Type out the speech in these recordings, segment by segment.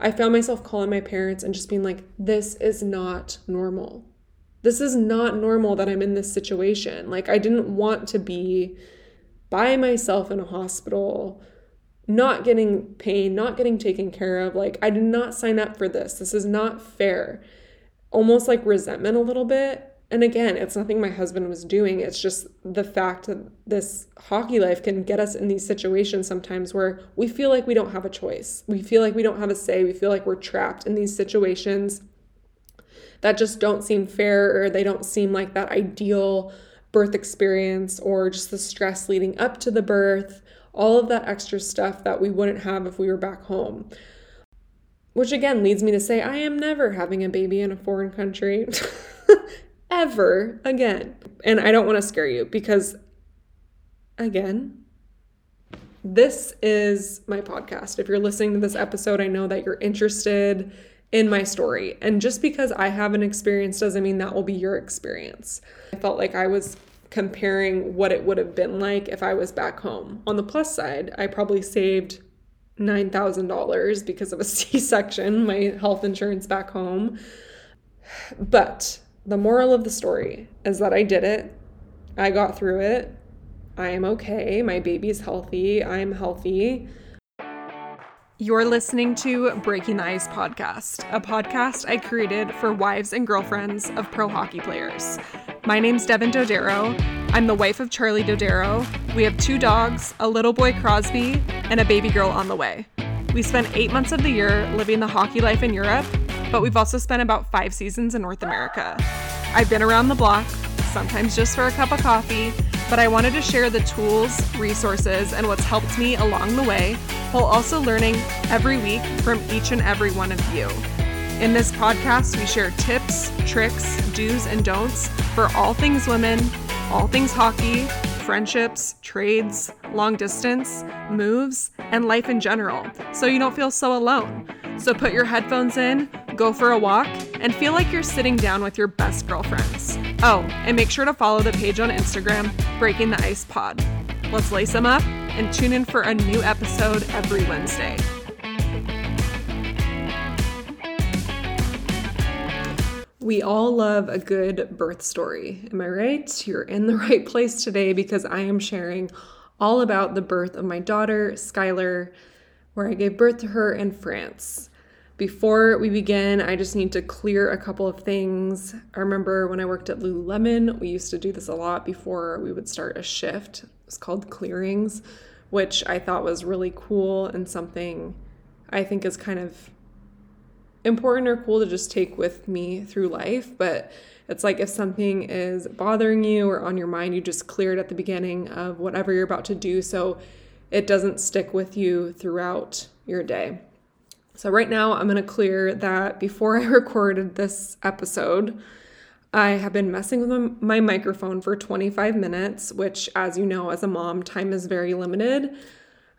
I found myself calling my parents and just being like, this is not normal. This is not normal that I'm in this situation. Like, I didn't want to be by myself in a hospital, not getting pain, not getting taken care of. Like, I did not sign up for this. This is not fair. Almost like resentment a little bit. And again, it's nothing my husband was doing. It's just the fact that this hockey life can get us in these situations sometimes where we feel like we don't have a choice. We feel like we don't have a say. We feel like we're trapped in these situations that just don't seem fair or they don't seem like that ideal birth experience or just the stress leading up to the birth, all of that extra stuff that we wouldn't have if we were back home. Which again leads me to say, I am never having a baby in a foreign country. Ever again. And I don't want to scare you because, again, this is my podcast. If you're listening to this episode, I know that you're interested in my story. And just because I have an experience doesn't mean that will be your experience. I felt like I was comparing what it would have been like if I was back home. On the plus side, I probably saved $9,000 because of a C section, my health insurance back home. But the moral of the story is that I did it. I got through it. I am okay. My baby's healthy. I'm healthy. You're listening to Breaking the Ice podcast, a podcast I created for wives and girlfriends of pro hockey players. My name's Devyn Dodero. I'm the wife of Charlie Dodero. We have two dogs, a little boy Crosby, and a baby girl on the way. We spent eight months of the year living the hockey life in Europe, but we've also spent about five seasons in North America. I've been around the block, sometimes just for a cup of coffee, but I wanted to share the tools, resources, and what's helped me along the way while also learning every week from each and every one of you. In this podcast, we share tips, tricks, do's, and don'ts for all things women, all things hockey, friendships, trades, long distance, moves, and life in general, so you don't feel so alone. So put your headphones in, go for a walk, and feel like you're sitting down with your best girlfriends. Oh, and make sure to follow the page on Instagram, Breaking the Ice Pod. Let's lace them up and tune in for a new episode every Wednesday. We all love a good birth story. Am I right? You're in the right place today because I am sharing all about the birth of my daughter, Skylar, where I gave birth to her in France. Before we begin, I just need to clear a couple of things. I remember when I worked at Lululemon, we used to do this a lot before we would start a shift. It's called clearings, which I thought was really cool and something I think is kind of important or cool to just take with me through life. But it's like if something is bothering you or on your mind, you just clear it at the beginning of whatever you're about to do so it doesn't stick with you throughout your day. So, right now, I'm going to clear that before I recorded this episode, I have been messing with my microphone for 25 minutes, which, as you know, as a mom, time is very limited.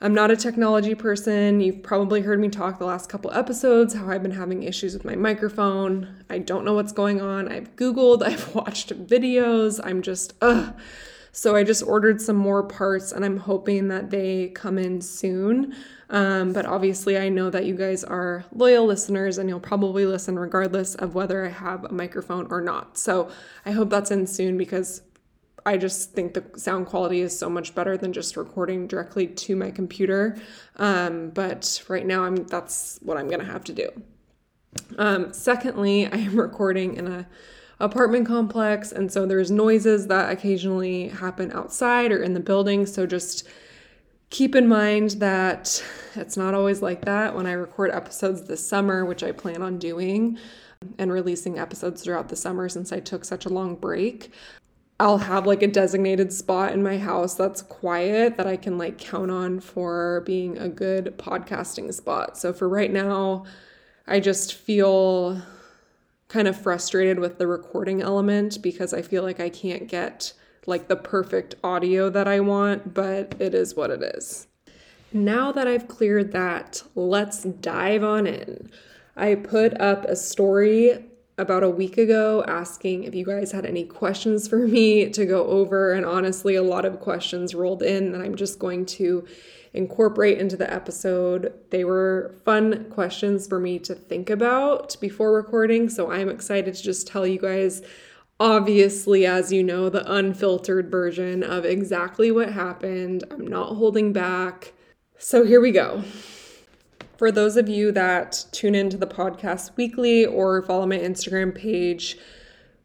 I'm not a technology person. You've probably heard me talk the last couple episodes how I've been having issues with my microphone. I don't know what's going on. I've Googled, I've watched videos. I'm just, ugh. So I just ordered some more parts and I'm hoping that they come in soon. Um, but obviously, I know that you guys are loyal listeners and you'll probably listen regardless of whether I have a microphone or not. So I hope that's in soon because I just think the sound quality is so much better than just recording directly to my computer. Um, but right now, I'm that's what I'm gonna have to do. Um, secondly, I am recording in a apartment complex, and so there's noises that occasionally happen outside or in the building. So just keep in mind that it's not always like that when I record episodes this summer, which I plan on doing and releasing episodes throughout the summer since I took such a long break. I'll have like a designated spot in my house that's quiet that I can like count on for being a good podcasting spot. So for right now, I just feel kind of frustrated with the recording element because I feel like I can't get like the perfect audio that I want, but it is what it is. Now that I've cleared that, let's dive on in. I put up a story about a week ago asking if you guys had any questions for me to go over. And honestly, a lot of questions rolled in that I'm just going to incorporate into the episode. They were fun questions for me to think about before recording. So I'm excited to just tell you guys, obviously, as you know, the unfiltered version of exactly what happened. I'm not holding back. So here we go. For those of you that tune into the podcast weekly or follow my Instagram page,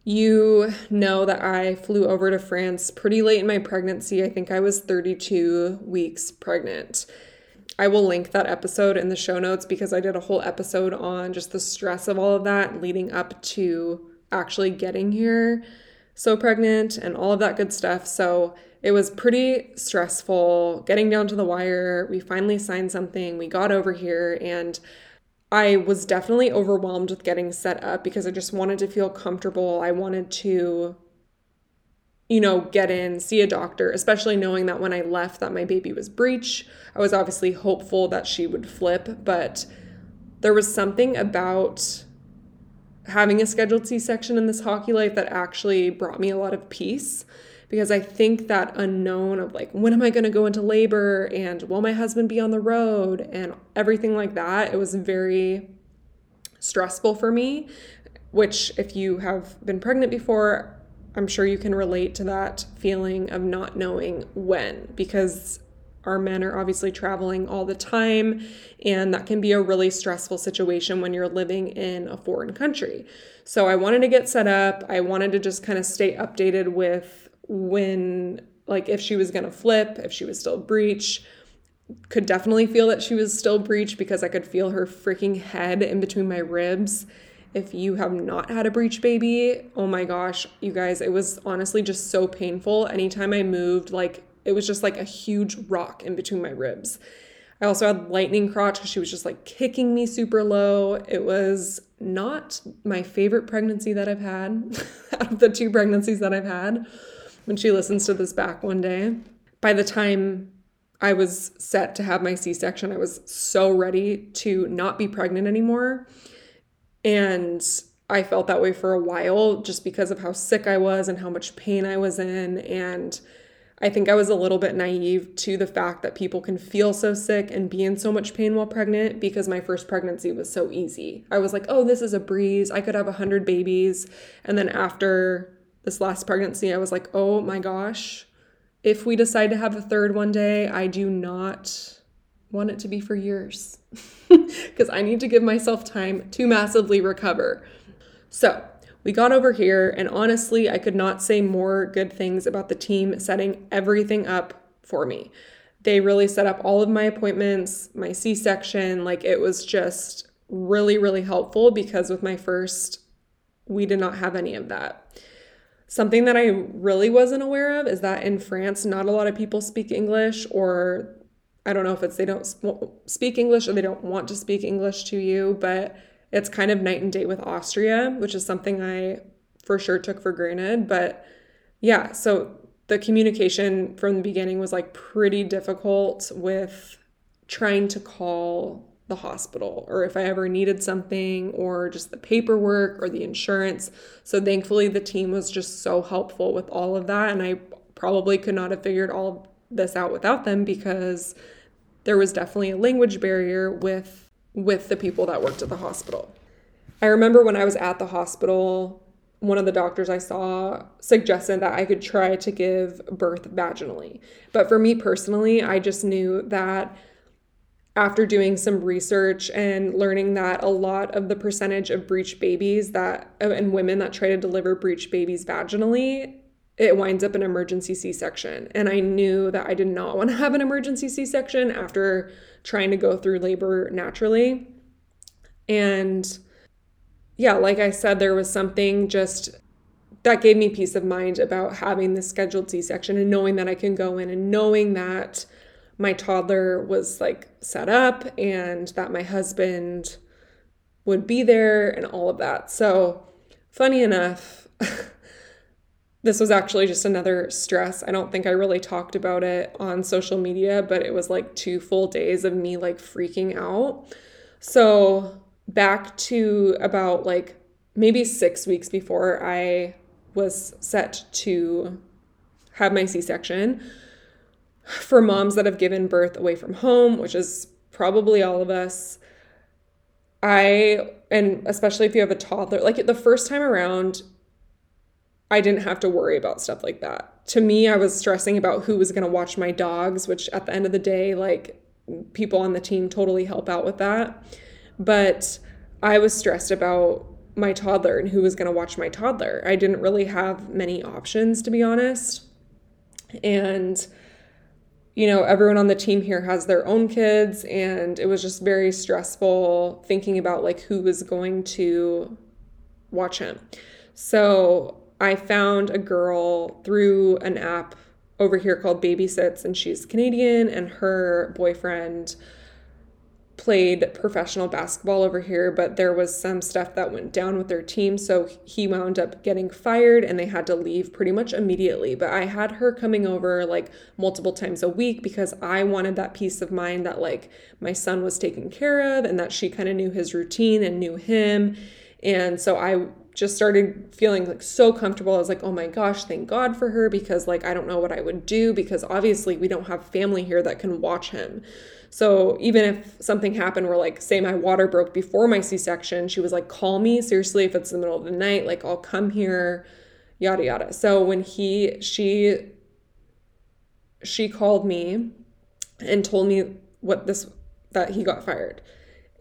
you know that I flew over to France pretty late in my pregnancy. I think I was 32 weeks pregnant. I will link that episode in the show notes because I did a whole episode on just the stress of all of that leading up to actually getting here so pregnant and all of that good stuff. So it was pretty stressful getting down to the wire. We finally signed something, we got over here, and I was definitely overwhelmed with getting set up because I just wanted to feel comfortable. I wanted to you know, get in, see a doctor, especially knowing that when I left that my baby was breech. I was obviously hopeful that she would flip, but there was something about having a scheduled C-section in this hockey life that actually brought me a lot of peace because I think that unknown of like, when am I going to go into labor and will my husband be on the road and everything like that, it was very stressful for me. Which, if you have been pregnant before, I'm sure you can relate to that feeling of not knowing when because our men are obviously traveling all the time, and that can be a really stressful situation when you're living in a foreign country. So, I wanted to get set up. I wanted to just kind of stay updated with when like if she was going to flip, if she was still breech. Could definitely feel that she was still breech because I could feel her freaking head in between my ribs. If you have not had a breech baby, oh my gosh, you guys, it was honestly just so painful. Anytime I moved, like it was just like a huge rock in between my ribs. I also had lightning crotch because she was just like kicking me super low. It was not my favorite pregnancy that I've had out of the two pregnancies that I've had when she listens to this back one day. By the time I was set to have my C section, I was so ready to not be pregnant anymore. And I felt that way for a while just because of how sick I was and how much pain I was in. And I think I was a little bit naive to the fact that people can feel so sick and be in so much pain while pregnant because my first pregnancy was so easy. I was like, oh, this is a breeze. I could have 100 babies. And then after this last pregnancy, I was like, oh my gosh, if we decide to have a third one day, I do not want it to be for years because I need to give myself time to massively recover. So, we got over here, and honestly, I could not say more good things about the team setting everything up for me. They really set up all of my appointments, my C section. Like, it was just really, really helpful because with my first, we did not have any of that. Something that I really wasn't aware of is that in France, not a lot of people speak English, or I don't know if it's they don't speak English or they don't want to speak English to you, but it's kind of night and day with Austria, which is something I for sure took for granted. But yeah, so the communication from the beginning was like pretty difficult with trying to call the hospital or if I ever needed something or just the paperwork or the insurance. So thankfully the team was just so helpful with all of that and I probably could not have figured all this out without them because there was definitely a language barrier with with the people that worked at the hospital. I remember when I was at the hospital, one of the doctors I saw suggested that I could try to give birth vaginally. But for me personally, I just knew that after doing some research and learning that a lot of the percentage of breech babies that uh, and women that try to deliver breech babies vaginally it winds up an emergency c-section. And i knew that i did not want to have an emergency c-section after trying to go through labor naturally. And yeah like i said there was something just that gave me peace of mind about having the scheduled c-section and knowing that i can go in and knowing that my toddler was like set up and that my husband would be there and all of that. So, funny enough, this was actually just another stress. I don't think I really talked about it on social media, but it was like two full days of me like freaking out. So, back to about like maybe six weeks before I was set to have my C section. For moms that have given birth away from home, which is probably all of us, I, and especially if you have a toddler, like the first time around, I didn't have to worry about stuff like that. To me, I was stressing about who was going to watch my dogs, which at the end of the day, like people on the team totally help out with that. But I was stressed about my toddler and who was going to watch my toddler. I didn't really have many options, to be honest. And, you know, everyone on the team here has their own kids, and it was just very stressful thinking about like who was going to watch him. So I found a girl through an app over here called Babysits, and she's Canadian, and her boyfriend played professional basketball over here, but there was some stuff that went down with their team. So he wound up getting fired and they had to leave pretty much immediately. But I had her coming over like multiple times a week because I wanted that peace of mind that like my son was taken care of and that she kind of knew his routine and knew him. And so I just started feeling like so comfortable. I was like, oh my gosh, thank God for her because like I don't know what I would do because obviously we don't have family here that can watch him. So even if something happened where like say my water broke before my C-section, she was like, call me seriously if it's the middle of the night, like I'll come here, yada yada. So when he she she called me and told me what this that he got fired.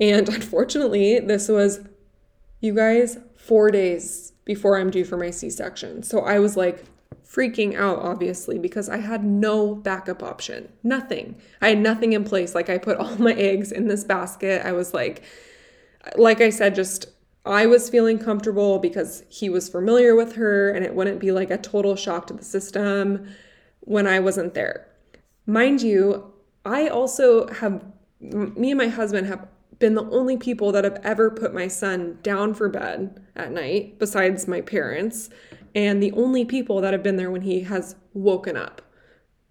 And unfortunately, this was you guys four days before I'm due for my C section. So I was like freaking out, obviously, because I had no backup option. Nothing. I had nothing in place. Like I put all my eggs in this basket. I was like, like I said, just I was feeling comfortable because he was familiar with her and it wouldn't be like a total shock to the system when I wasn't there. Mind you, I also have, me and my husband have been the only people that have ever put my son down for bed at night, besides my parents, and the only people that have been there when he has woken up,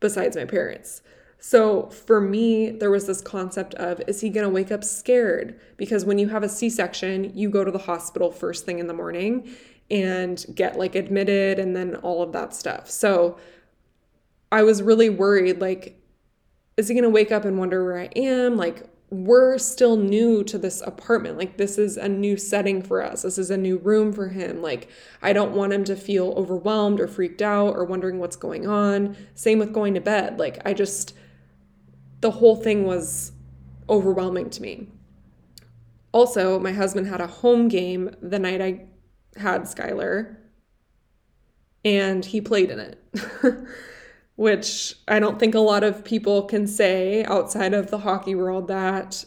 besides my parents. So for me, there was this concept of is he going to wake up scared? Because when you have a C section, you go to the hospital first thing in the morning and get like admitted and then all of that stuff. So I was really worried like, is he going to wake up and wonder where I am? Like, we're still new to this apartment. Like, this is a new setting for us. This is a new room for him. Like, I don't want him to feel overwhelmed or freaked out or wondering what's going on. Same with going to bed. Like, I just, the whole thing was overwhelming to me. Also, my husband had a home game the night I had Skylar, and he played in it. which I don't think a lot of people can say outside of the hockey world that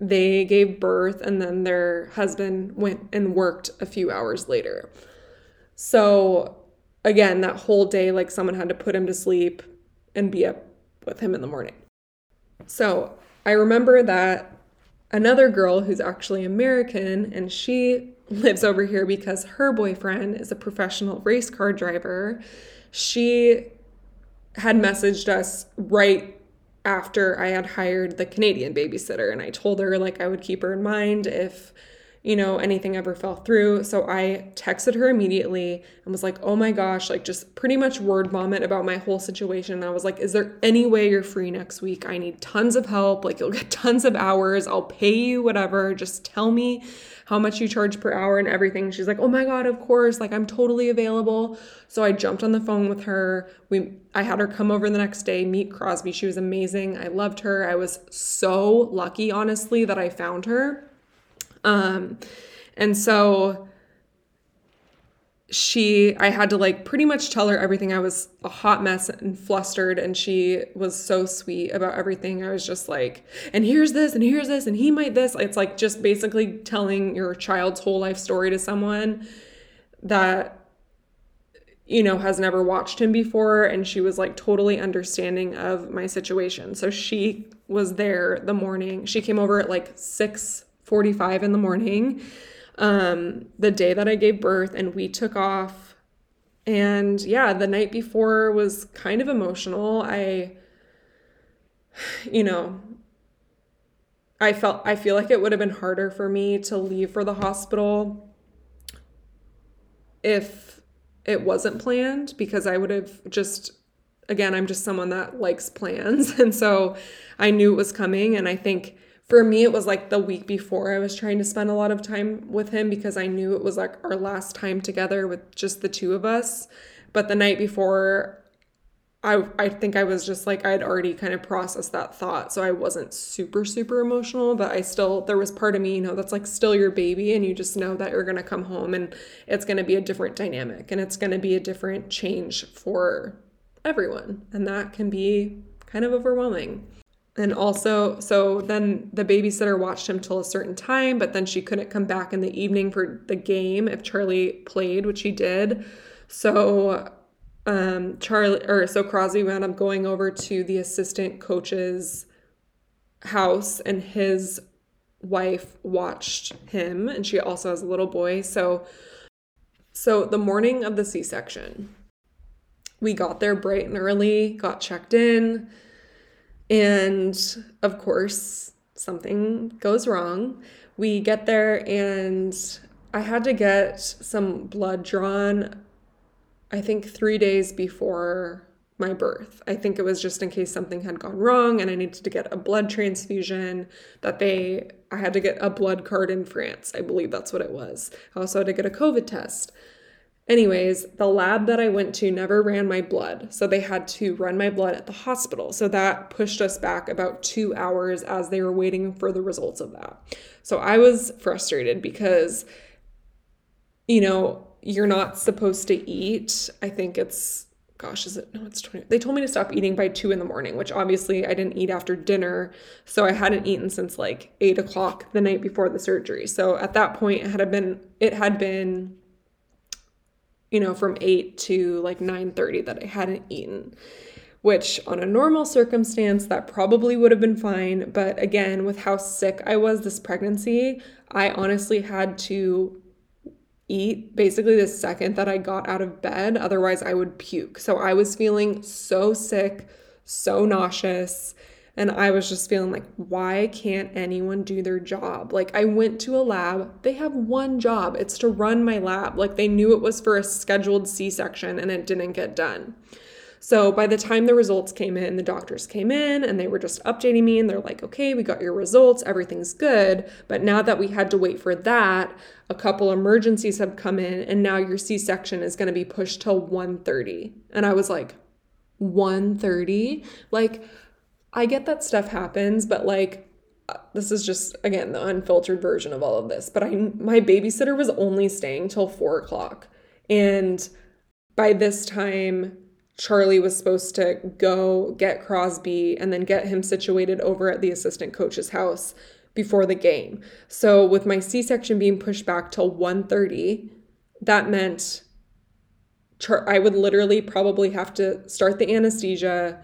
they gave birth and then their husband went and worked a few hours later. So, again, that whole day, like someone had to put him to sleep and be up with him in the morning. So, I remember that another girl who's actually American and she lives over here because her boyfriend is a professional race car driver. She had messaged us right after I had hired the Canadian babysitter and I told her like I would keep her in mind if you know anything ever fell through. So I texted her immediately and was like, "Oh my gosh, like just pretty much word vomit about my whole situation." And I was like, "Is there any way you're free next week? I need tons of help. Like you'll get tons of hours. I'll pay you whatever. Just tell me how much you charge per hour and everything. She's like, "Oh my god, of course. Like I'm totally available." So I jumped on the phone with her. We I had her come over the next day, meet Crosby. She was amazing. I loved her. I was so lucky honestly that I found her. Um and so she I had to like pretty much tell her everything. I was a hot mess and flustered and she was so sweet about everything. I was just like, and here's this and here's this and he might this. It's like just basically telling your child's whole life story to someone that you know has never watched him before and she was like totally understanding of my situation. So she was there the morning. She came over at like 6:45 in the morning um, the day that I gave birth, and we took off. And yeah, the night before was kind of emotional. I, you know, I felt I feel like it would have been harder for me to leave for the hospital if it wasn't planned because I would have just again, I'm just someone that likes plans. And so I knew it was coming. And I think for me, it was like the week before I was trying to spend a lot of time with him because I knew it was like our last time together with just the two of us. But the night before, I, I think I was just like I'd already kind of processed that thought so I wasn't super super emotional but I still there was part of me you know that's like still your baby and you just know that you're going to come home and it's going to be a different dynamic and it's going to be a different change for everyone. And that can be kind of overwhelming. And also, so then the babysitter watched him till a certain time, but then she couldn't come back in the evening for the game if Charlie played, which he did. So um Charlie or so Crosby wound up going over to the assistant coach's house and his wife watched him and she also has a little boy. So so the morning of the C-section, we got there bright and early, got checked in, and of course, something goes wrong. We get there, and I had to get some blood drawn, I think three days before my birth. I think it was just in case something had gone wrong and I needed to get a blood transfusion that they I had to get a blood card in France. I believe that's what it was. I also had to get a COVID test. Anyways, the lab that I went to never ran my blood, so they had to run my blood at the hospital. So that pushed us back about two hours as they were waiting for the results of that. So I was frustrated because, you know, you're not supposed to eat. I think it's, gosh, is it? No, it's 20. They told me to stop eating by two in the morning, which obviously I didn't eat after dinner. So I hadn't eaten since like eight o'clock the night before the surgery. So at that point, it had been, it had been, you know, from 8 to like 9:30 that I hadn't eaten. Which on a normal circumstance that probably would have been fine, but again, with how sick I was this pregnancy, I honestly had to eat basically the second that I got out of bed, otherwise I would puke. So I was feeling so sick, so nauseous, and I was just feeling like, why can't anyone do their job? Like, I went to a lab, they have one job it's to run my lab. Like, they knew it was for a scheduled C section and it didn't get done. So by the time the results came in, the doctors came in and they were just updating me and they're like, okay, we got your results, everything's good. But now that we had to wait for that, a couple emergencies have come in and now your C-section is to be pushed till 1:30. And I was like, 1:30? Like I get that stuff happens, but like uh, this is just again the unfiltered version of all of this. But I my babysitter was only staying till four o'clock, and by this time Charlie was supposed to go get Crosby and then get him situated over at the assistant coach's house before the game. So with my C-section being pushed back till 1:30, that meant I would literally probably have to start the anesthesia,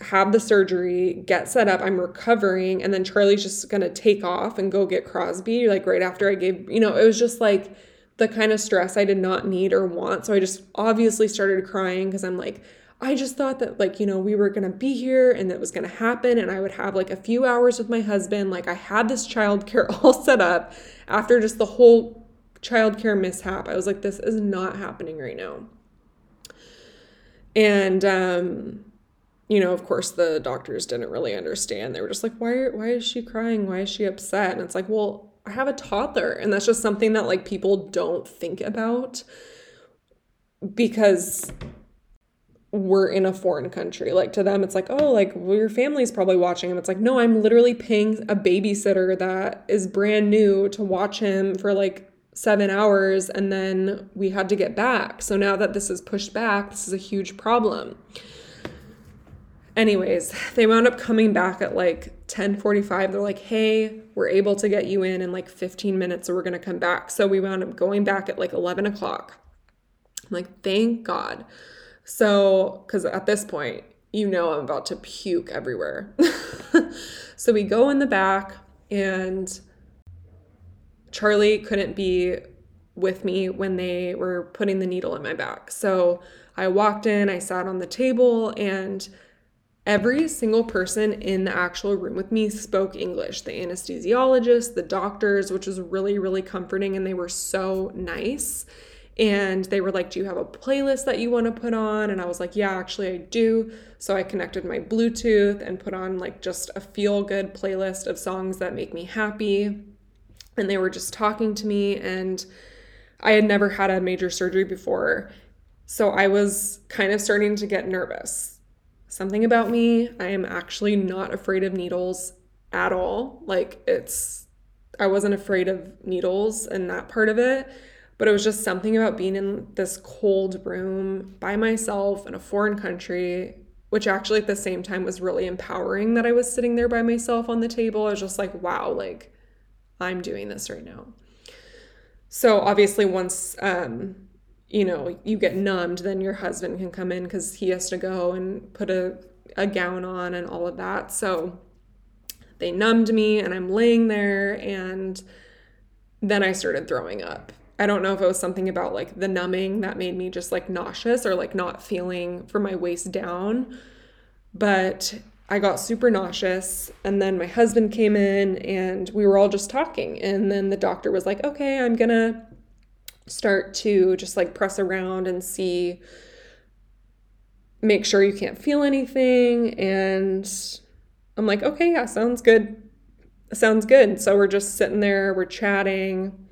have the surgery, get set up, I'm recovering, and then Charlie's just gonna take off and go get Crosby, like right after I gave, you know, it was just like the kind of stress I did not need or want. So I just obviously started crying because I'm like, I just thought that, like, you know, we were gonna be here and that was gonna happen, and I would have like a few hours with my husband. Like, I had this childcare all set up after just the whole childcare mishap. I was like, this is not happening right now. And, um, you know, of course, the doctors didn't really understand. They were just like, why, why is she crying? Why is she upset? And it's like, well, I have a toddler. And that's just something that like people don't think about because we're in a foreign country. Like to them, it's like, oh, like well, your family's probably watching him. It's like, no, I'm literally paying a babysitter that is brand new to watch him for like seven hours. And then we had to get back. So now that this is pushed back, this is a huge problem. Anyways, they wound up coming back at like 10:45. They're like, "Hey, we're able to get you in in like 15 minutes, so we're gonna come back." So we wound up going back at like 11 o'clock. I'm like, "Thank God." So, because at this point, you know, I'm about to puke everywhere. so we go in the back, and Charlie couldn't be with me when they were putting the needle in my back. So I walked in, I sat on the table, and Every single person in the actual room with me spoke English the anesthesiologist, the doctors, which was really, really comforting, and they were so nice. And they were like, Do you have a playlist that you want to put on? And I was like, Yeah, actually, I do. So I connected my Bluetooth and put on like just a feel good playlist of songs that make me happy. And they were just talking to me. And I had never had a major surgery before. So I was kind of starting to get nervous. Something about me, I am actually not afraid of needles at all. Like, it's, I wasn't afraid of needles and that part of it but it was just something about being in this cold room by myself in a foreign country, which actually at the same time was really empowering that I was sitting there by myself on the table. I was just like, wow, like I'm doing this right now. So obviously, once um, you know you get numbed, then your husband can come in because he has to go and put a a gown on and all of that. So they numbed me, and I'm laying there, and then I started throwing up I don't know if it was something about like the numbing that made me just like nauseous or like not feeling from my waist down. But I got super nauseous. And then my husband came in and we were all just talking. And then the doctor was like, okay, I'm going to start to just like press around and see, make sure you can't feel anything. And I'm like, okay, yeah, sounds good. Sounds good. So we're just sitting there, we're chatting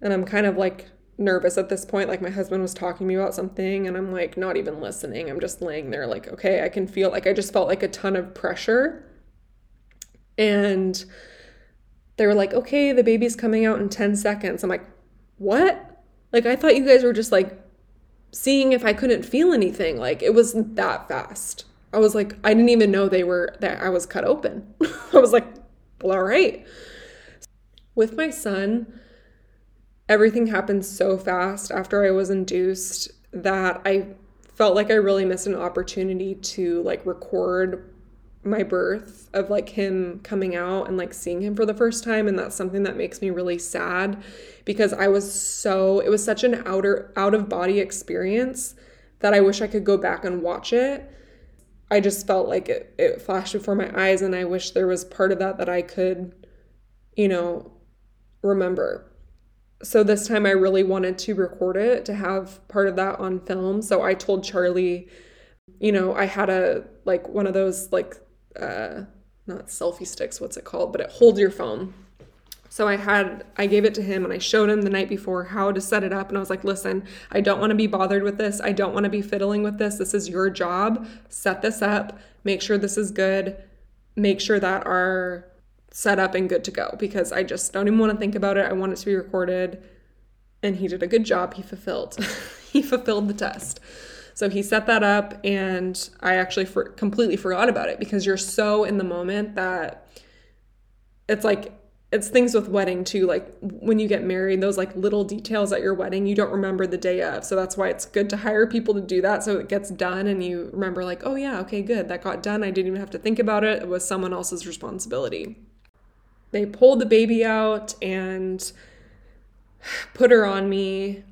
and I'm kind of like nervous at this point. Like my husband was talking to me about something and I'm like not even listening. I'm just laying there like, okay, I can feel like I just felt like a ton of pressure. And they were like, okay, the baby's coming out in 10 seconds. I'm like, what? Like I thought you guys were just like seeing if I couldn't feel anything. Like it wasn't that fast. I was like, I didn't even know they were that I was cut open. I was like, well, all right. With my son, everything happened so fast after I was induced that I felt like I really missed an opportunity to like record my birth of like him coming out and like seeing him for the first time and that's something that makes me really sad because I was so it was such an outer out of body experience that I wish I could go back and watch it. I just felt like it, it flashed before my eyes and I wish there was part of that that I could you know remember so this time I really wanted to record it to have part of that on film. So I told Charlie, you know, I had a like one of those like uh not selfie sticks, what's it called, but it holds your phone. So I had I gave it to him and I showed him the night before how to set it up and I was like, "Listen, I don't want to be bothered with this. I don't want to be fiddling with this. This is your job. Set this up. Make sure this is good. Make sure that our set up and good to go because I just don't even want to think about it. I want it to be recorded. And he did a good job. He fulfilled. he fulfilled the test. So he set that up and I actually for, completely forgot about it because you're so in the moment that it's like it's things with wedding too like when you get married those like little details at your wedding you don't remember the day of. So that's why it's good to hire people to do that so it gets done and you remember like oh yeah okay good that got done. I didn't even have to think about it. It was someone else's responsibility. They pulled the baby out and put her on me.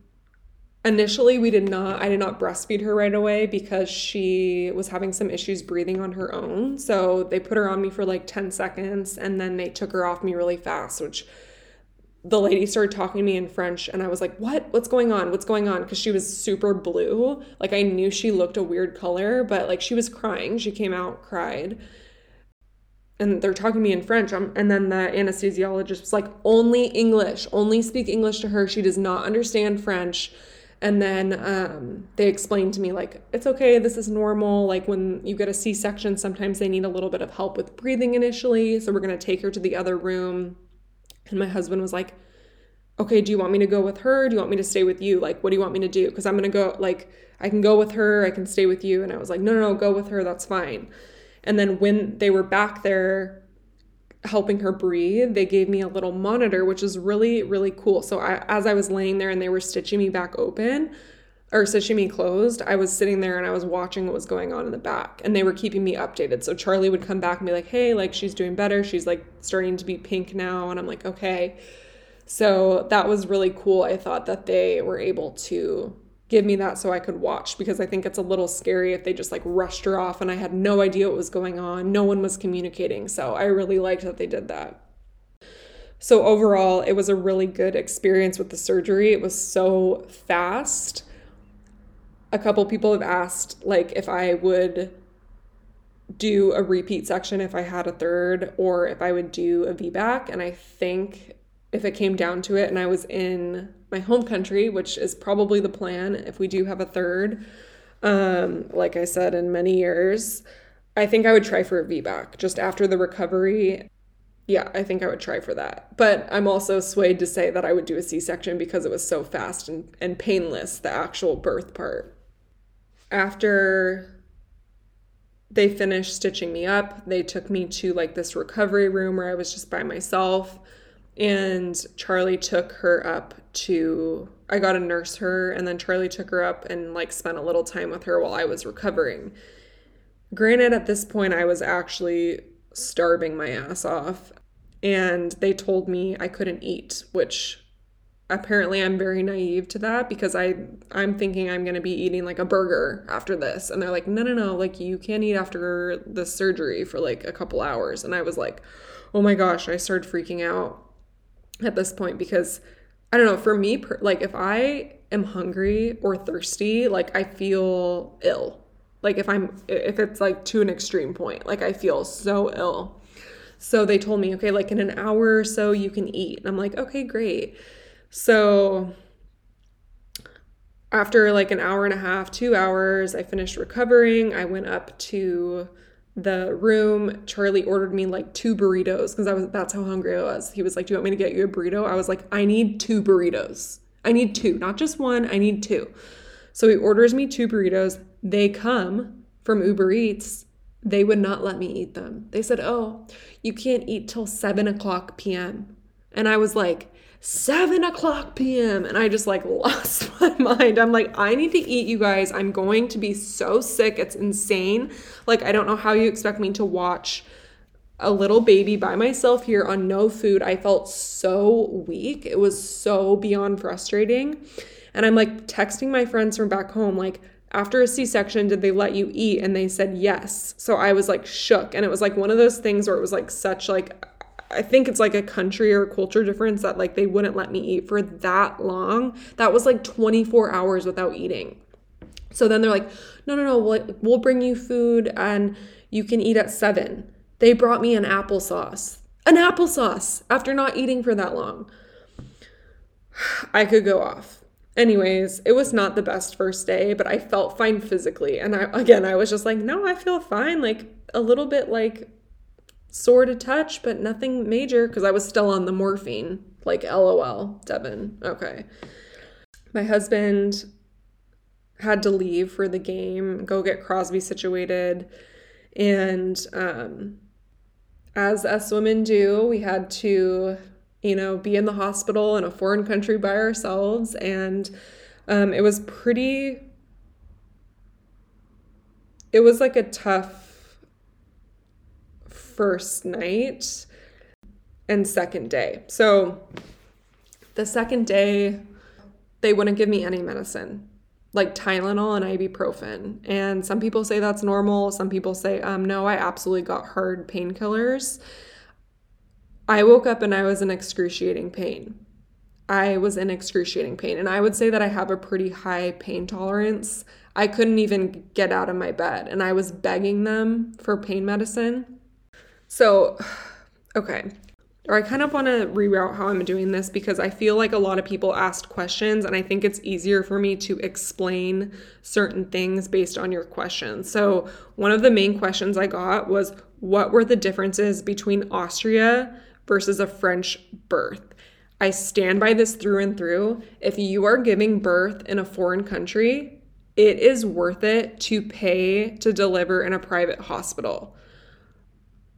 Initially, we did not, I did not breastfeed her right away because she was having some issues breathing on her own. So they put her on me for like 10 seconds and then they took her off me really fast, which the lady started talking to me in French and I was like, "What? What's going on? What's going on?" cuz she was super blue. Like I knew she looked a weird color, but like she was crying. She came out, cried and they're talking to me in French. Um, and then the anesthesiologist was like, only English, only speak English to her. She does not understand French. And then um, they explained to me, like, it's okay, this is normal. Like, when you get a C section, sometimes they need a little bit of help with breathing initially. So, we're going to take her to the other room. And my husband was like, okay, do you want me to go with her? Do you want me to stay with you? Like, what do you want me to do? Because I'm going to go, like, I can go with her, I can stay with you. And I was like, no, no, no, go with her, that's fine. And then when they were back there helping her breathe, they gave me a little monitor, which is really, really cool. So I, as I was laying there and they were stitching me back open or stitching me closed, I was sitting there and I was watching what was going on in the back and they were keeping me updated. So Charlie would come back and be like, hey, like she's doing better. She's like starting to be pink now. And I'm like, okay. So that was really cool. I thought that they were able to give me that so I could watch because I think it's a little scary if they just like rushed her off and I had no idea what was going on. No one was communicating. So I really liked that they did that. So, overall, it was a really good experience with the surgery. It was so fast. A couple people have asked, like, if I would do a repeat section if I had a third or if I would do a VBAC. And I think if it came down to it and I was in my home country, which is probably the plan if we do have a third, um, like I said, in many years, I think I would try for a VBAC just after the recovery. Yeah, I think I would try for that. But I'm also swayed to say that I would do a C section because it was so fast and, and painless, the actual birth part. After they finished stitching me up. They took me to like this recovery room where I was just by myself. And Charlie took her up to, I got to nurse her. And then Charlie took her up and like spent a little time with her while I was recovering. Granted, at this point, I was actually starving my ass off. And they told me I couldn't eat, which apparently I'm very naive to that because I I'm thinking I'm going to be eating like a burger after this and they're like no no no like you can't eat after the surgery for like a couple hours and I was like oh my gosh I started freaking out at this point because I don't know for me like if I am hungry or thirsty like I feel ill. Like if I'm if it's like to an extreme point like I feel so ill. So they told me okay like in an hour or so you can eat. And I'm like okay great. So after like an hour and a half, two hours, I finished recovering. I went up to the room. Charlie ordered me like two burritos because I was that's how hungry I was. He was like, Do you want me to get you a burrito? I was like, I need two burritos. I need two, not just one, I need two. So he orders me two burritos. They come from Uber Eats. They would not let me eat them. They said, Oh, you can't eat till seven o'clock PM. And I was like, 7 o'clock p.m. And I just like lost my mind. I'm like, I need to eat, you guys. I'm going to be so sick. It's insane. Like, I don't know how you expect me to watch a little baby by myself here on no food. I felt so weak. It was so beyond frustrating. And I'm like texting my friends from back home, like, after a C section, did they let you eat? And they said yes. So I was like shook. And it was like one of those things where it was like such like I think it's like a country or culture difference that like they wouldn't let me eat for that long. That was like 24 hours without eating. So then they're like, no, no, no, we'll, we'll bring you food and you can eat at seven. They brought me an applesauce, an applesauce after not eating for that long. I could go off. Anyways, it was not the best first day, but I felt fine physically. And I, again, I was just like, no, I feel fine. Like a little bit like sore to touch, but nothing major because I was still on the morphine. Like, lol, Devyn. Okay. My husband had to leave for the game, go get Crosby situated. And um, as us women do, we had to, you know, be in the hospital in a foreign country by ourselves. And um, it was pretty, it was like a tough first night and second day. So the second day, they wouldn't give me any medicine, like Tylenol and ibuprofen. And some people say that's normal. Some people say, um, no, I absolutely got hard painkillers. I woke up and I was in excruciating pain. I was in excruciating pain. And I would say that I have a pretty high pain tolerance. I couldn't even get out of my bed, and I was begging them for pain medicine. So, okay. Or I kind of want to reroute how I'm doing this because I feel like a lot of people asked questions and I think it's easier for me to explain certain things based on your questions. So, one of the main questions I got was what were the differences between Austria versus a French birth? I stand by this through and through. If you are giving birth in a foreign country, it is worth it to pay to deliver in a private hospital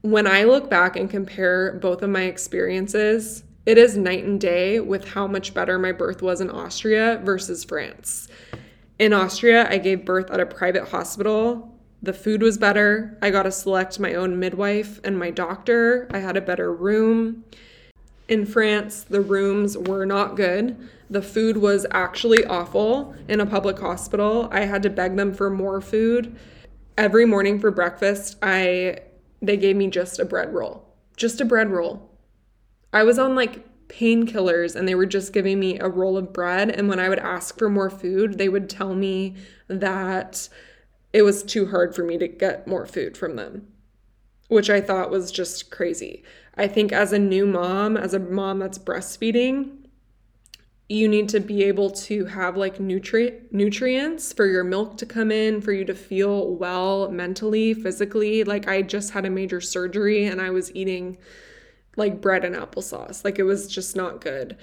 when I look back and compare both of my experiences, it is night and day with how much better my birth was in Austria versus France. In Austria, I gave birth at a private hospital. The food was better. I got to select my own midwife and my doctor. I had a better room. In France, the rooms were not good. The food was actually awful in a public hospital. I had to beg them for more food. Every morning for breakfast, I they gave me just a bread roll. Just a bread roll. I was on like painkillers and they were just giving me a roll of bread. And when I would ask for more food, they would tell me that it was too hard for me to get more food from them, which I thought was just crazy. I think as a new mom, as a mom that's breastfeeding, you need to be able to have like nutri- nutrients for your milk to come in, for you to feel well mentally, physically. Like I just had a major surgery and I was eating like bread and applesauce. Like it was just not good.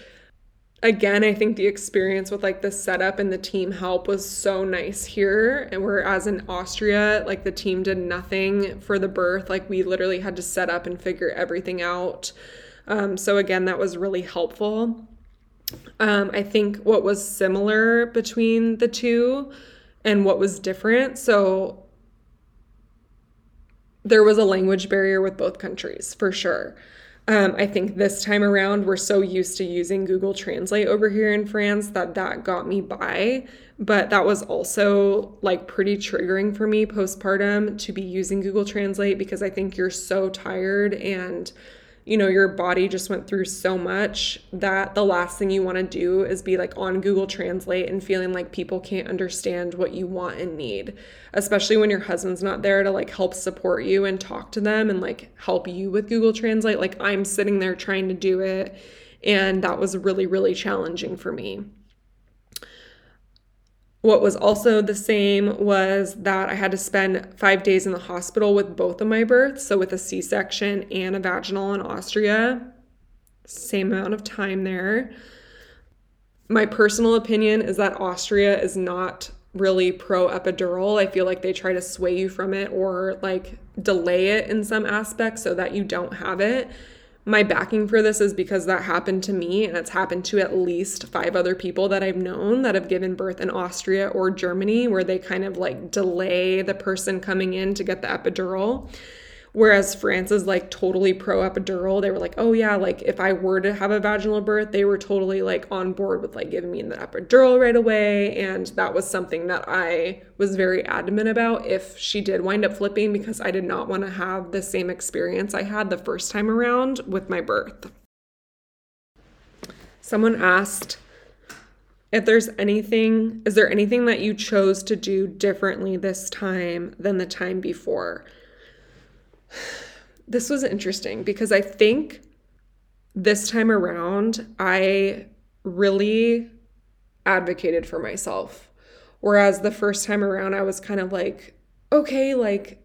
Again, I think the experience with like the setup and the team help was so nice here. And whereas in Austria, like the team did nothing for the birth, like we literally had to set up and figure everything out. Um, so again, that was really helpful. Um, I think what was similar between the two and what was different. So there was a language barrier with both countries for sure. Um, I think this time around, we're so used to using Google Translate over here in France that that got me by. But that was also like pretty triggering for me postpartum to be using Google Translate because I think you're so tired and you know, your body just went through so much that the last thing you want to do is be like on Google Translate and feeling like people can't understand what you want and need, especially when your husband's not there to like help support you and talk to them and like help you with Google Translate. Like I'm sitting there trying to do it, and that was really, really challenging for me. What was also the same was that I had to spend five days in the hospital with both of my births, so with a C section and a vaginal in Austria. Same amount of time there. My personal opinion is that Austria is not really pro epidural. I feel like they try to sway you from it or like delay it in some aspects so that you don't have it my backing for this is because that happened to me and it's happened to at least five other people that I've known that have given birth in Austria or Germany where they kind of like delay the person coming in to get the epidural. Whereas France is like totally pro epidural. They were like, oh yeah, like if I were to have a vaginal birth, they were totally like on board with like giving me the epidural right away. And that was something that I was very adamant about if she did wind up flipping because I did not want to have the same experience I had the first time around with my birth. Someone asked, if there's anything, is there anything that you chose to do differently this time than the time before? This was interesting because I think this time around, I really advocated for myself. Whereas the first time around, I was kind of like, okay, like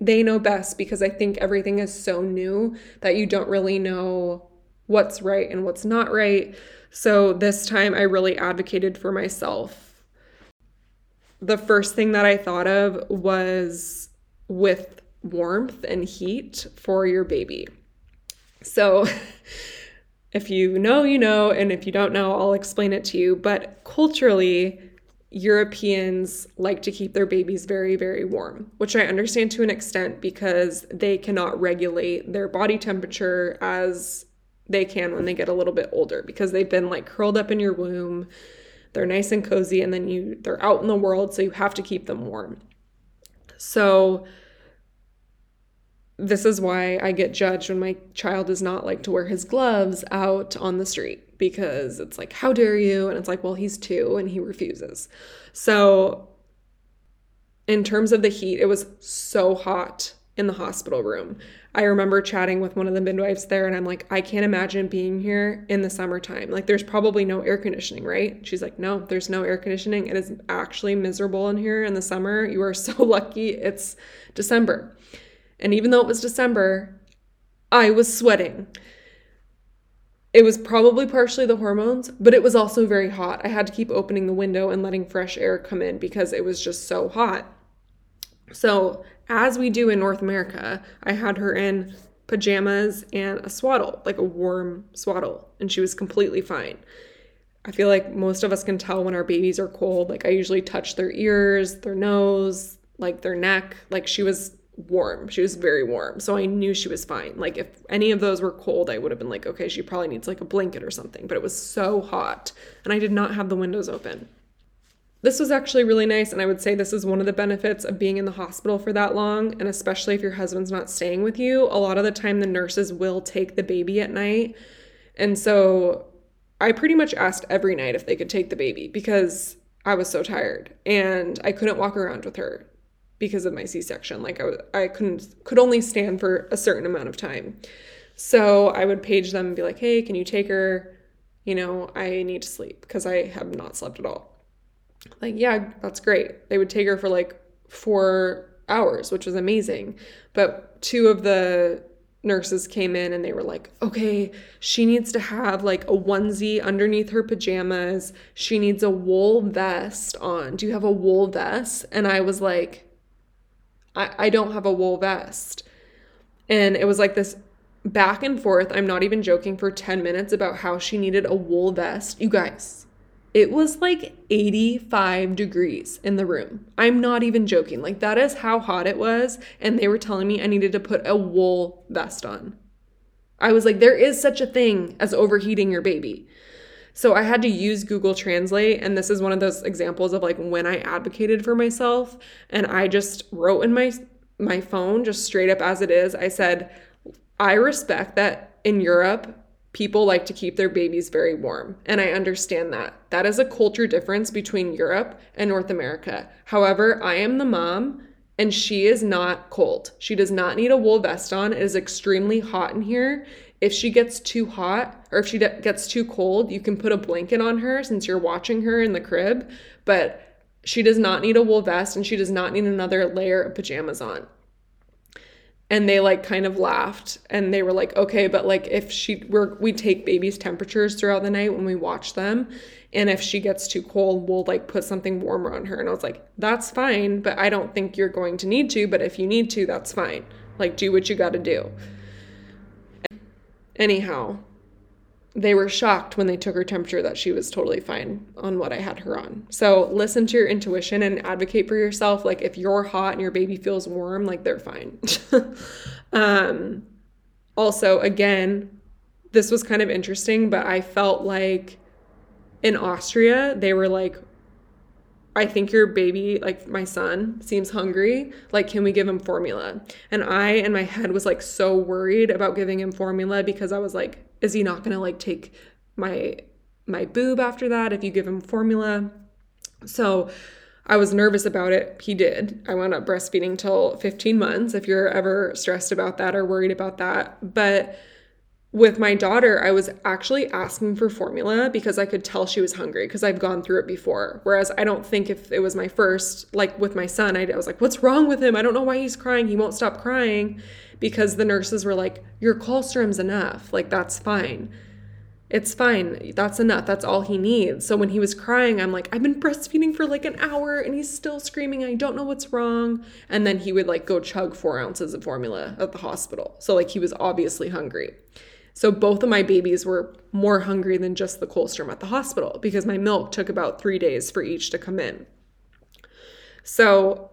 they know best because I think everything is so new that you don't really know what's right and what's not right. So this time, I really advocated for myself. The first thing that I thought of was with warmth and heat for your baby. So, if you know, you know, and if you don't know, I'll explain it to you. But culturally, Europeans like to keep their babies very, very warm, which I understand to an extent because they cannot regulate their body temperature as they can when they get a little bit older because they've been like curled up in your womb. They're nice and cozy and then you they're out in the world so you have to keep them warm. So this is why I get judged when my child does not like to wear his gloves out on the street because it's like, how dare you? And it's like, well, he's two and he refuses. So, in terms of the heat, it was so hot in the hospital room. I remember chatting with one of the midwives there, and I'm like, I can't imagine being here in the summertime. Like, there's probably no air conditioning, right? She's like, No, there's no air conditioning. It is actually miserable in here in the summer. You are so lucky it's December. And even though it was December, I was sweating. It was probably partially the hormones, but it was also very hot. I had to keep opening the window and letting fresh air come in because it was just so hot. So, as we do in North America, I had her in pajamas and a swaddle, like a warm swaddle, and she was completely fine. I feel like most of us can tell when our babies are cold. Like, I usually touch their ears, their nose, like their neck. Like, she was warm. She was very warm. So I knew she was fine. Like if any of those were cold, I would have been like, okay, she probably needs like a blanket or something. But it was so hot and I did not have the windows open. this was actually really nice. And I would say this is one of the benefits of being in the hospital for that long. And especially if your husband's not staying with you, a lot of the time the nurses will take the baby at night. And so I pretty much asked every night if they could take the baby because I was so tired and I couldn't walk around with her because of my C-section. Like I, I couldn't could only stand for a certain amount of time. So I would page them and be like, "Hey, can you take her? You know, I need to sleep because I have not slept at all." Like, yeah, that's great. They would take her for like 4 hours, which was amazing. But two of the nurses came in and they were like, okay, she needs to have like a onesie underneath her pajamas. She needs a wool vest on. Do you have a wool vest? And I was like, I, I don't have a wool vest. And it was like this back and forth. I'm not even joking for 10 minutes about how she needed a wool vest. You guys, it was like 85 degrees in the room. I'm not even joking. Like, that is how hot it was. And they were telling me I needed to put a wool vest on. I was like, there is such a thing as overheating your baby. So I had to use Google Translate. And this is one of those examples of like when I advocated for myself. And I just wrote in my my phone, just straight up as it is, I said, I respect that in Europe, people like to keep their babies very warm. And I understand that. That is a culture difference between Europe and North America. However, I am the mom and she is not cold. She does not need a wool vest on. It is extremely hot in here. If she gets too hot or if she gets too cold, you can put a blanket on her since you're watching her in the crib. But she does not need a wool vest and she does not need another layer of pajamas on. And they like kind of laughed and they were like okay but like if she we're we take babies' temperatures throughout the night when we watch them and if she gets too cold we'll like put something warmer on her. And i was like that's fine but i don't think you're going to need to but if you need to that's fine. Like do what you got to do anyhow they were shocked when they took her temperature that she was totally fine on what I had her on. So listen to your intuition and advocate for yourself. Like if you're hot and your baby feels warm, like they're fine. um, also, again, this was kind of interesting, but I felt like in Austria, they were like, I think your baby, like my son, seems hungry. Like, can we give him formula? And I, in my head, was like so worried about giving him formula because I was like, is he not gonna like take my my boob after that if you give him formula? So I was nervous about it. He did. I wound up breastfeeding till 15 months if you're ever stressed about that or worried about that. But with my daughter, I was actually asking for formula because I could tell she was hungry because I've gone through it before. Whereas I don't think if it was my first, like with my son, I, was like, what's wrong with him? I don't know why he's crying. He won't stop crying because the nurses were like, Your colostrum enough. Like, that's fine. It's fine. That's enough. That's all he needs. So when he was crying, I'm like, I've been breastfeeding for like an hour and he's still screaming. I don't know what's wrong. And then he would like go chug four ounces of formula at the hospital. So, like, he was obviously hungry. So both of my babies were more hungry than just the colostrum at the hospital because my milk took about three days for each to come in. So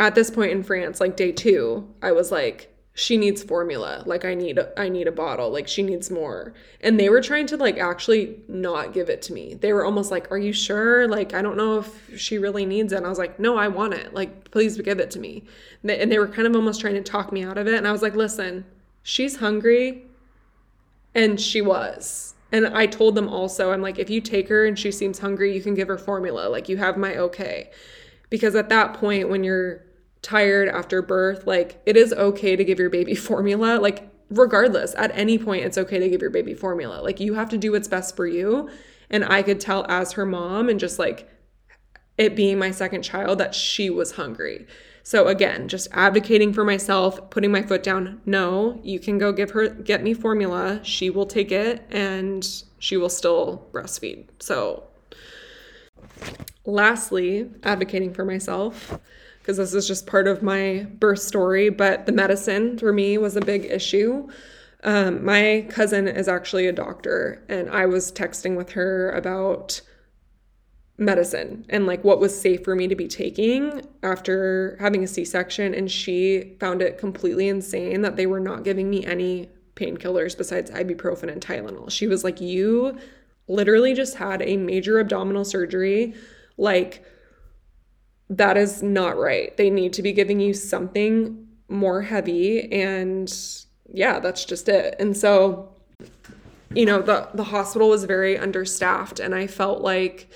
at this point in France, like day two, I was like, she needs formula. Like i need i need a bottle. Like she needs more. And they were trying to like actually not give it to me. They were almost like are you sure? Like i don't know if she really needs it. And i was like no i want it. Like please give it to me. And they were kind of almost trying to talk me out of it. And i was like listen she's hungry and she was and i told them also i'm like if you take her and she seems hungry you can give her formula like you have my okay because at that point when you're tired after birth, like it is okay to give your baby formula. Like, regardless, at any point, it's okay to give your baby formula. Like, you have to do what's best for you. And I could tell as her mom and just like it being my second child that she was hungry. So again, just advocating for myself, putting my foot down. No, you can go give her get me formula. She will take it and she will still breastfeed. So lastly, advocating for myself because this is just part of my birth story, but the medicine for me was a big issue. Um, my cousin is actually a doctor, and I was texting with her about medicine and like what was safe for me to be taking after having a C section. And she found it completely insane that they were not giving me any painkillers besides ibuprofen and Tylenol. She was like, You literally just had a major abdominal surgery Like, that is not right. They need to be giving you something more heavy. And yeah, that's just it. And so, you know, the, the hospital was very understaffed, and I felt like,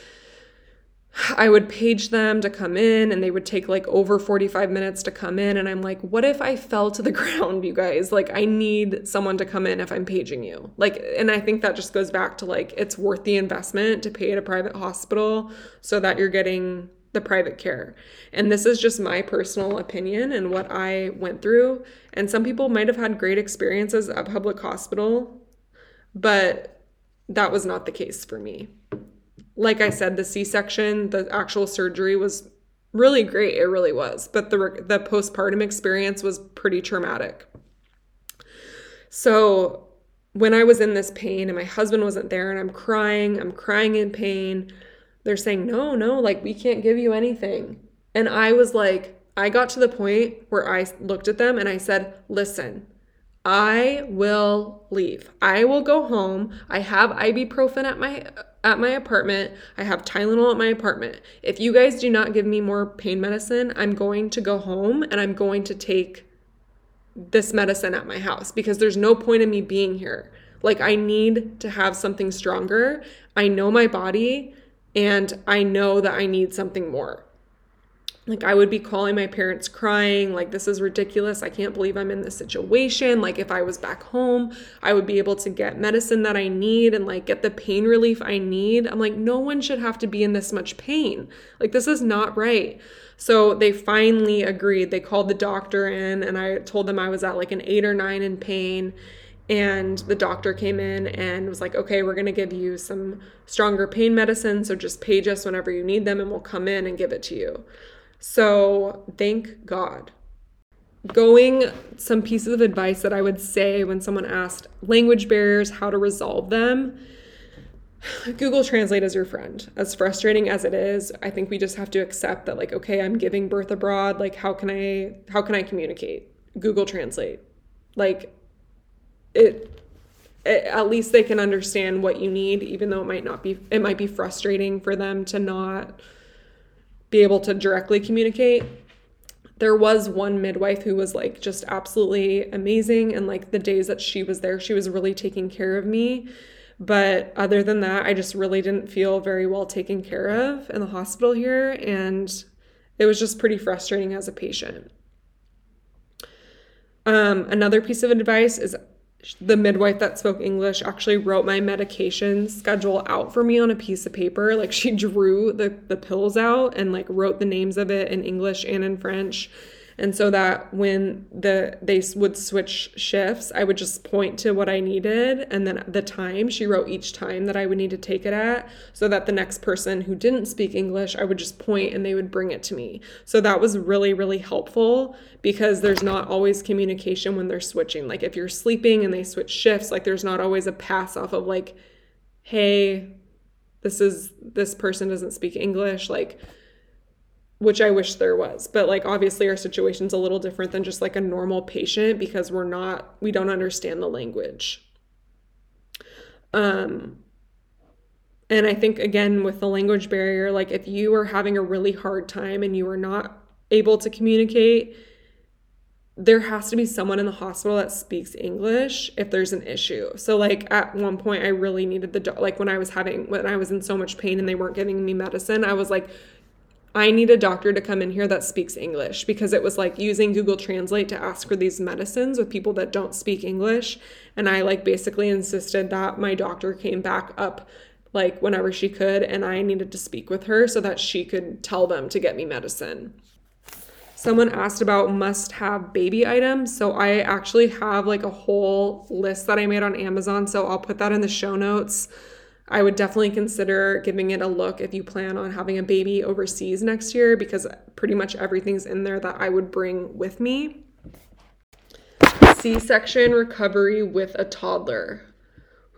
I would page them to come in and they would take like over 45 minutes to come in. And I'm like, what if I fell to the ground, you guys? Like, I need someone to come in if I'm paging you. Like, and I think that just goes back to like, it's worth the investment to pay at a private hospital so that you're getting the private care. And this is just my personal opinion and what I went through. And some people might have had great experiences at public hospital, but that was not the case for me like I said, the C section, the actual surgery was really great. It really was. But the, the postpartum experience was pretty traumatic. So when I was in this pain and my husband wasn't there and I'm crying, I'm crying in pain, they're saying, no, no, like we can't give you anything. And I was like, I got to the point where I looked at them and I said, listen, I will leave. I will go home. I have ibuprofen at my at my apartment. I have Tylenol at my apartment. If you guys do not give me more pain medicine, I'm going to go home and I'm going to take this medicine at my house because there's no point in me being here. Like, I need to have something stronger. I know my body and I know that I need something more. Like, I would be calling my parents crying, like, this is ridiculous. I can't believe I'm in this situation. Like, if I was back home, I would be able to get medicine that I need and, like, get the pain relief I need. I'm like, no one should have to be in this much pain. Like, this is not right. So they finally agreed. They called the doctor in, and I told them I was at like an eight or nine in pain. And the doctor came in and was like, okay, we're going to give you some stronger pain medicine. So just page us whenever you need them, and we'll come in and give it to you. So thank God. Going some pieces of advice that I would say when someone asked language barriers, how to resolve them. Google Translate is your friend. As frustrating as it is, I think we just have to accept that like okay, I'm giving birth abroad, like how can I how can I communicate? Google Translate. Like it, it at least they can understand what you need even though it might not be it might be frustrating for them to not be able to directly communicate. There was one midwife who was like just absolutely amazing. And like the days that she was there, she was really taking care of me. But other than that, I just really didn't feel very well taken care of in the hospital here. And it was just pretty frustrating as a patient. Um, another piece of advice is the midwife that spoke English actually wrote my medication schedule out for me on a piece of paper. Like she drew the the pills out and like wrote the names of it in English and in French and so that when the they would switch shifts i would just point to what i needed and then the time she wrote each time that i would need to take it at so that the next person who didn't speak english i would just point and they would bring it to me. So that was really really helpful because there's not always communication when they're switching. Like if you're sleeping and they switch shifts like there's not always a pass off of like hey this is this person doesn't speak english. Like which I wish there was. But like obviously our situation's a little different than just like a normal patient because we're not we don't understand the language. Um and I think again with the language barrier like if you are having a really hard time and you are not able to communicate there has to be someone in the hospital that speaks English if there's an issue. So like at one point I really needed the do- like when I was having when I was in so much pain and they weren't giving me medicine, I was like I need a doctor to come in here that speaks English because it was like using Google Translate to ask for these medicines with people that don't speak English. And I like basically insisted that my doctor came back up like whenever she could and I needed to speak with her so that she could tell them to get me medicine. Someone asked about must have baby items. So I actually have like a whole list that I made on Amazon. So I'll put that in the show notes. I would definitely consider giving it a look if you plan on having a baby overseas next year because pretty much everything's in there that I would bring with me. C section recovery with a toddler.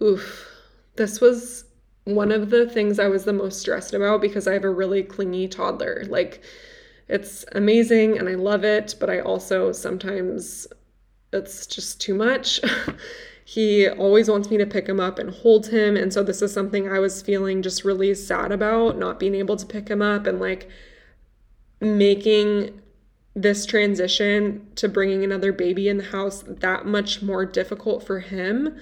Oof, this was one of the things I was the most stressed about because I have a really clingy toddler. Like, it's amazing and I love it, but I also sometimes it's just too much. He always wants me to pick him up and hold him. And so this is something I was feeling just really sad about, not being able to pick him up and like making this transition to bringing another baby in the house that much more difficult for him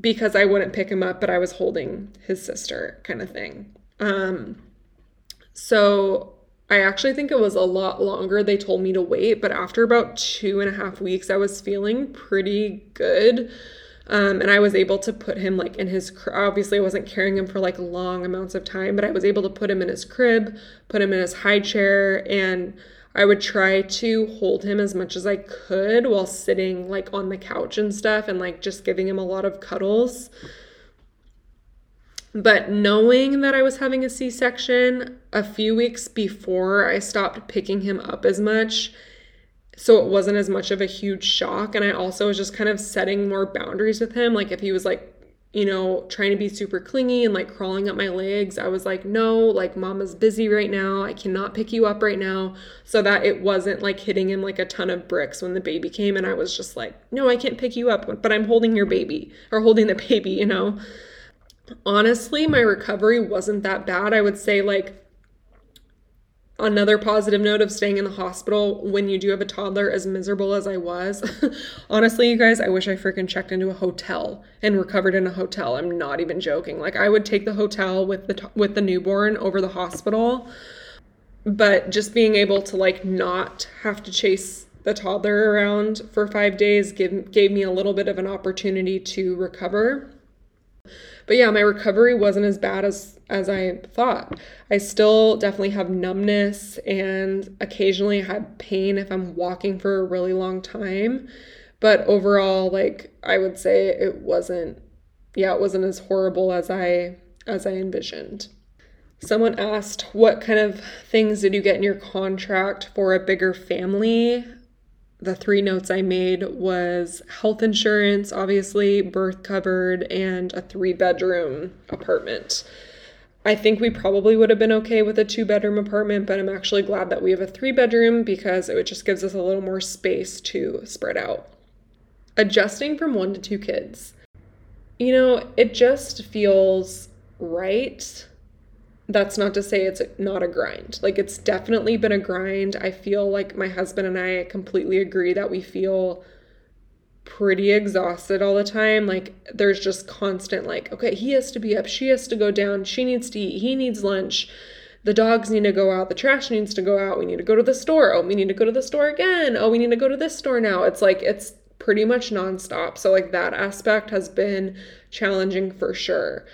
because I wouldn't pick him up, but I was holding his sister, kind of thing. Um, so I actually think it was a lot longer. They told me to wait, but after about two and a half weeks, I was feeling pretty good. Um, and I was able to put him like in his obviously I wasn't carrying him for like long amounts of time, but I was able to put him in his crib, put him in his high chair, and I would try to hold him as much as I could while sitting like on the couch and stuff and like just giving him a lot of cuddles. But knowing that I was having a C section a few weeks before, I stopped picking him up as much. So it wasn't as much of a huge shock. And I also was just kind of setting more boundaries with him. Like if he was like, you know, trying to be super clingy and like crawling up my legs, I was like, no, like mama's busy right now. I cannot pick you up right now. So that it wasn't like hitting him like a ton of bricks when the baby came. And I was just like, no, I can't pick you up, but I'm holding your baby or holding the baby, you know? Honestly, my recovery wasn't that bad. I would say, like, another positive note of staying in the hospital when you do have a toddler, as miserable as I was. honestly, you guys, I wish I freaking checked into a hotel and recovered in a hotel. I'm not even joking. Like, I would take the hotel with the with the newborn over the hospital. But just being able to like not have to chase the toddler around for five days gave, gave me a little bit of an opportunity to recover but yeah, my recovery wasn't as bad as as I thought. I still definitely have numbness and occasionally have pain if I'm walking for a really long time. But overall, like I would say it wasn't yeah, it wasn't as horrible as I as I envisioned. Someone asked, What kind of things did you get in your contract for a bigger family? The three notes I made was health insurance, obviously, birth covered, and a three bedroom apartment. I think we probably would have been okay with a two bedroom apartment, but I'm actually glad that we have a three bedroom because it just gives us a little more space to spread out. Adjusting from one to two kids. You know, it just feels right that's not to say it's not a grind. Like it's definitely been a grind. I feel like my husband and I completely agree that we feel pretty exhausted all the time. Like there's just constant like, okay, he has to be up, she has to go down, she needs to eat, he needs lunch. The dogs need to go out, the trash needs to go out, we need to go to the store. Oh, we need to go to the store again. Oh, we need to go to this store now. It's like it's pretty much nonstop. So like that aspect has been challenging for sure.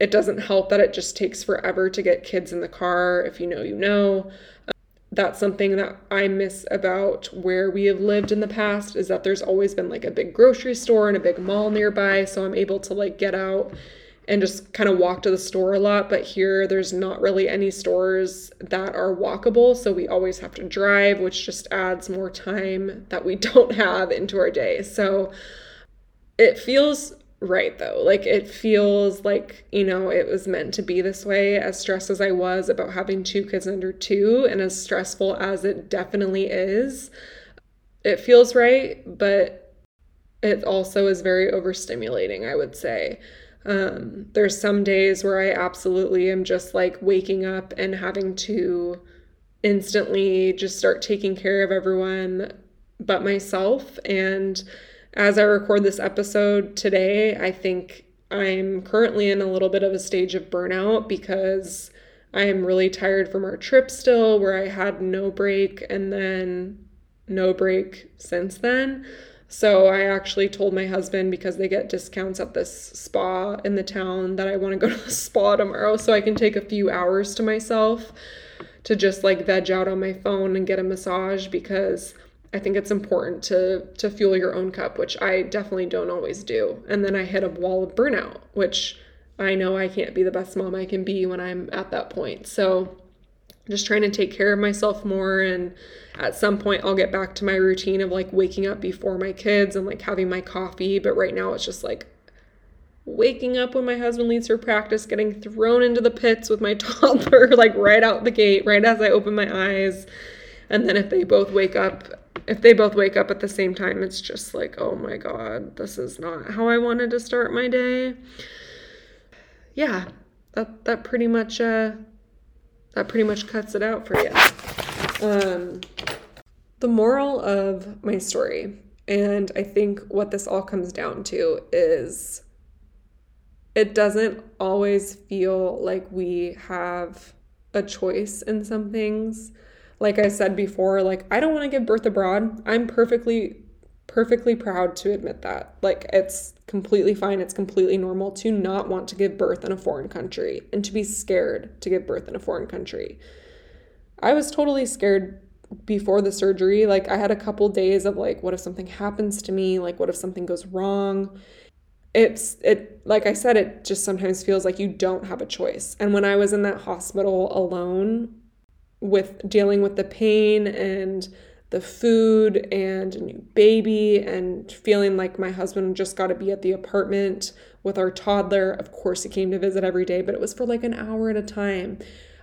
It doesn't help that it just takes forever to get kids in the car. If you know, you know. Um, that's something that I miss about where we have lived in the past is that there's always been like a big grocery store and a big mall nearby. So I'm able to like get out and just kind of walk to the store a lot. But here, there's not really any stores that are walkable. So we always have to drive, which just adds more time that we don't have into our day. So it feels right though. Like it feels like, you know, it was meant to be this way. As stressed as I was about having two kids under two, and as stressful as it definitely is, it feels right, but it also is very overstimulating, I would say. Um, there's some days where I absolutely am just like waking up and having to instantly just start taking care of everyone but myself and as I record this episode today, I think I'm currently in a little bit of a stage of burnout because I am really tired from our trip still, where I had no break and then no break since then. So I actually told my husband because they get discounts at this spa in the town that I want to go to the spa tomorrow so I can take a few hours to myself to just like veg out on my phone and get a massage because I think it's important to to fuel your own cup, which I definitely don't always do. And then I hit a wall of burnout, which I know I can't be the best mom I can be when I'm at that point. So just trying to take care of myself more and at some point I'll get back to my routine of like waking up before my kids and like having my coffee, but right now it's just like waking up when my husband leaves for practice, getting thrown into the pits with my toddler like right out the gate, right as I open my eyes. And then if they both wake up if they both wake up at the same time, it's just like, oh my God, this is not how I wanted to start my day. Yeah, that, that pretty much, uh, that pretty much cuts it out for you. Um, the moral of my story, and I think what this all comes down to is it doesn't always feel like we have a choice in some things. Like I said before, like I don't want to give birth abroad. I'm perfectly perfectly proud to admit that. Like it's completely fine, it's completely normal to not want to give birth in a foreign country and to be scared to give birth in a foreign country. I was totally scared before the surgery. Like I had a couple days of like what if something happens to me? Like what if something goes wrong? it's it like I said it just sometimes feels like you don't have a choice. And when I was in that hospital alone with dealing with the pain and the food and a new baby and feeling like my husband just got to be at the apartment with our toddler. Of course, he came to visit every day, but it was for like an hour at a time.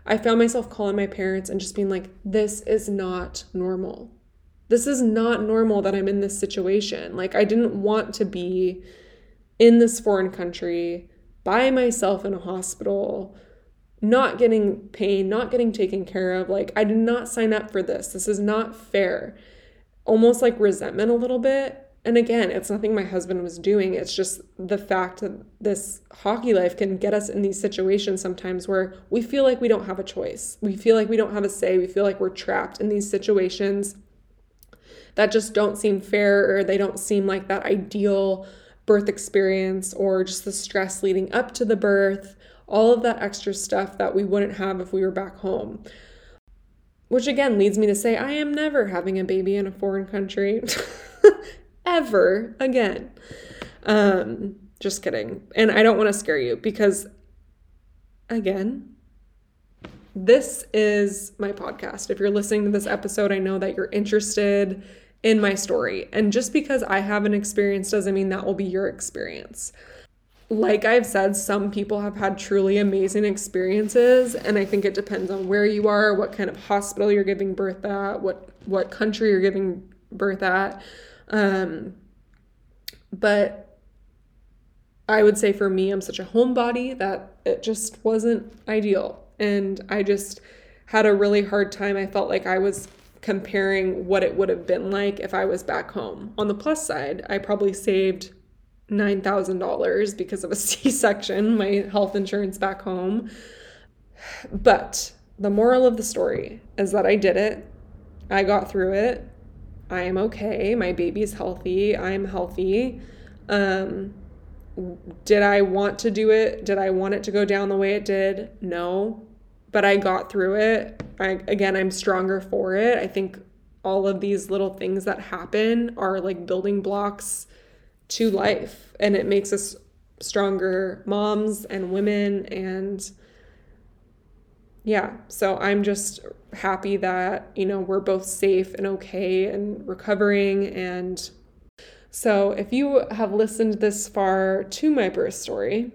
I found myself calling my parents and just being like, this is not normal. This is not normal that I'm in this situation. Like, I didn't want to be in this foreign country by myself in a hospital, not getting pain, not getting taken care of. Like, I did not sign up for this. This is not fair. Almost like resentment a little bit. And again, it's nothing my husband was doing. It's just the fact that this hockey life can get us in these situations sometimes where we feel like we don't have a choice. We feel like we don't have a say. We feel like we're trapped in these situations that just don't seem fair or they don't seem like that ideal birth experience or just the stress leading up to the birth, all of that extra stuff that we wouldn't have if we were back home. Which again leads me to say, I am never having a baby in a foreign country. Ever again. Um, just kidding. And I don't want to scare you because, again, this is my podcast. If you're listening to this episode, I know that you're interested in my story. And just because I have an experience doesn't mean that will be your experience. Like I've said, some people have had truly amazing experiences, and I think it depends on where you are, what kind of hospital you're giving birth at, what what country you're giving birth at. Um, but I would say for me, I'm such a homebody that it just wasn't ideal, and I just had a really hard time. I felt like I was comparing what it would have been like if I was back home. On the plus side, I probably saved $9,000 because of a C section, my health insurance back home. But the moral of the story is that I did it. I got through it. I am okay. My baby's healthy. I'm healthy. Um, did I want to do it? Did I want it to go down the way it did? No but I got through it. I, again, I'm stronger for it. I think all of these little things that happen are like building blocks to life, and it makes us stronger moms and women. And yeah, so I'm just happy that, you know, we're both safe and okay and recovering. And so if you have listened this far to my birth story,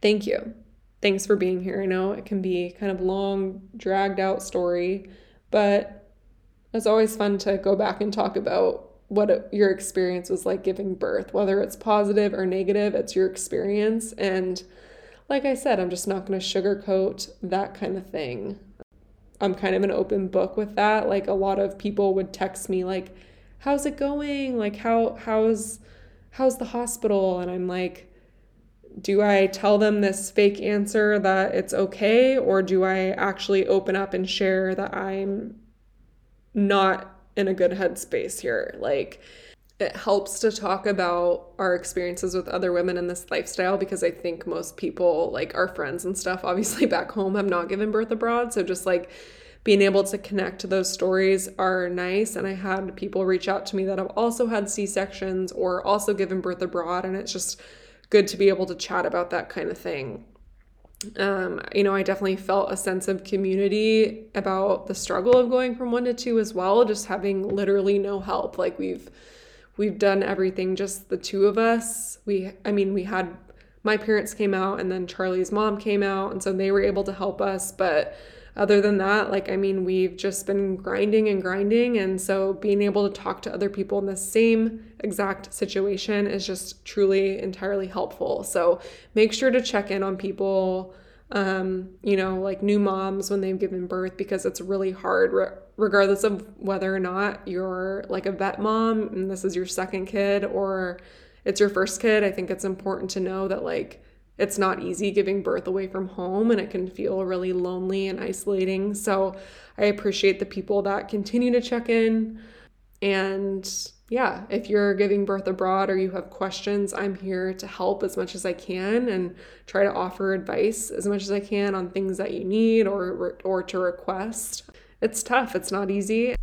thank you thanks for being here. I know it can be kind of long, dragged out story, but it's always fun to go back and talk about what your experience was like giving birth, whether it's positive or negative, it's your experience. And like I said, I'm just not going to sugarcoat that kind of thing. I'm kind of an open book with that. Like a lot of people would text me like, "How's it going? Like how how's how's the hospital?" And I'm like, do I tell them this fake answer that it's okay, or do I actually open up and share that I'm not in a good headspace here? Like, it helps to talk about our experiences with other women in this lifestyle because I think most people, like our friends and stuff, obviously back home, have not given birth abroad. So just like being able to connect to those stories are nice. And I had people reach out to me that have also had C sections or also given birth abroad. And it's just, good to be able to chat about that kind of thing. Um, you know, I definitely felt a sense of community about the struggle of going from one to two as well, just having literally no help. Like we've we've done everything just the two of us. We I mean, we had my parents came out and then Charlie's mom came out and so they were able to help us, but other than that, like, I mean, we've just been grinding and grinding. And so being able to talk to other people in the same exact situation is just truly entirely helpful. So make sure to check in on people, um, you know, like new moms when they've given birth, because it's really hard, re- regardless of whether or not you're like a vet mom and this is your second kid or it's your first kid. I think it's important to know that, like, it's not easy giving birth away from home and it can feel really lonely and isolating. So I appreciate the people that continue to check in. And yeah, if you're giving birth abroad or you have questions, I'm here to help as much as I can and try to offer advice as much as I can on things that you need or or to request. It's tough, it's not easy,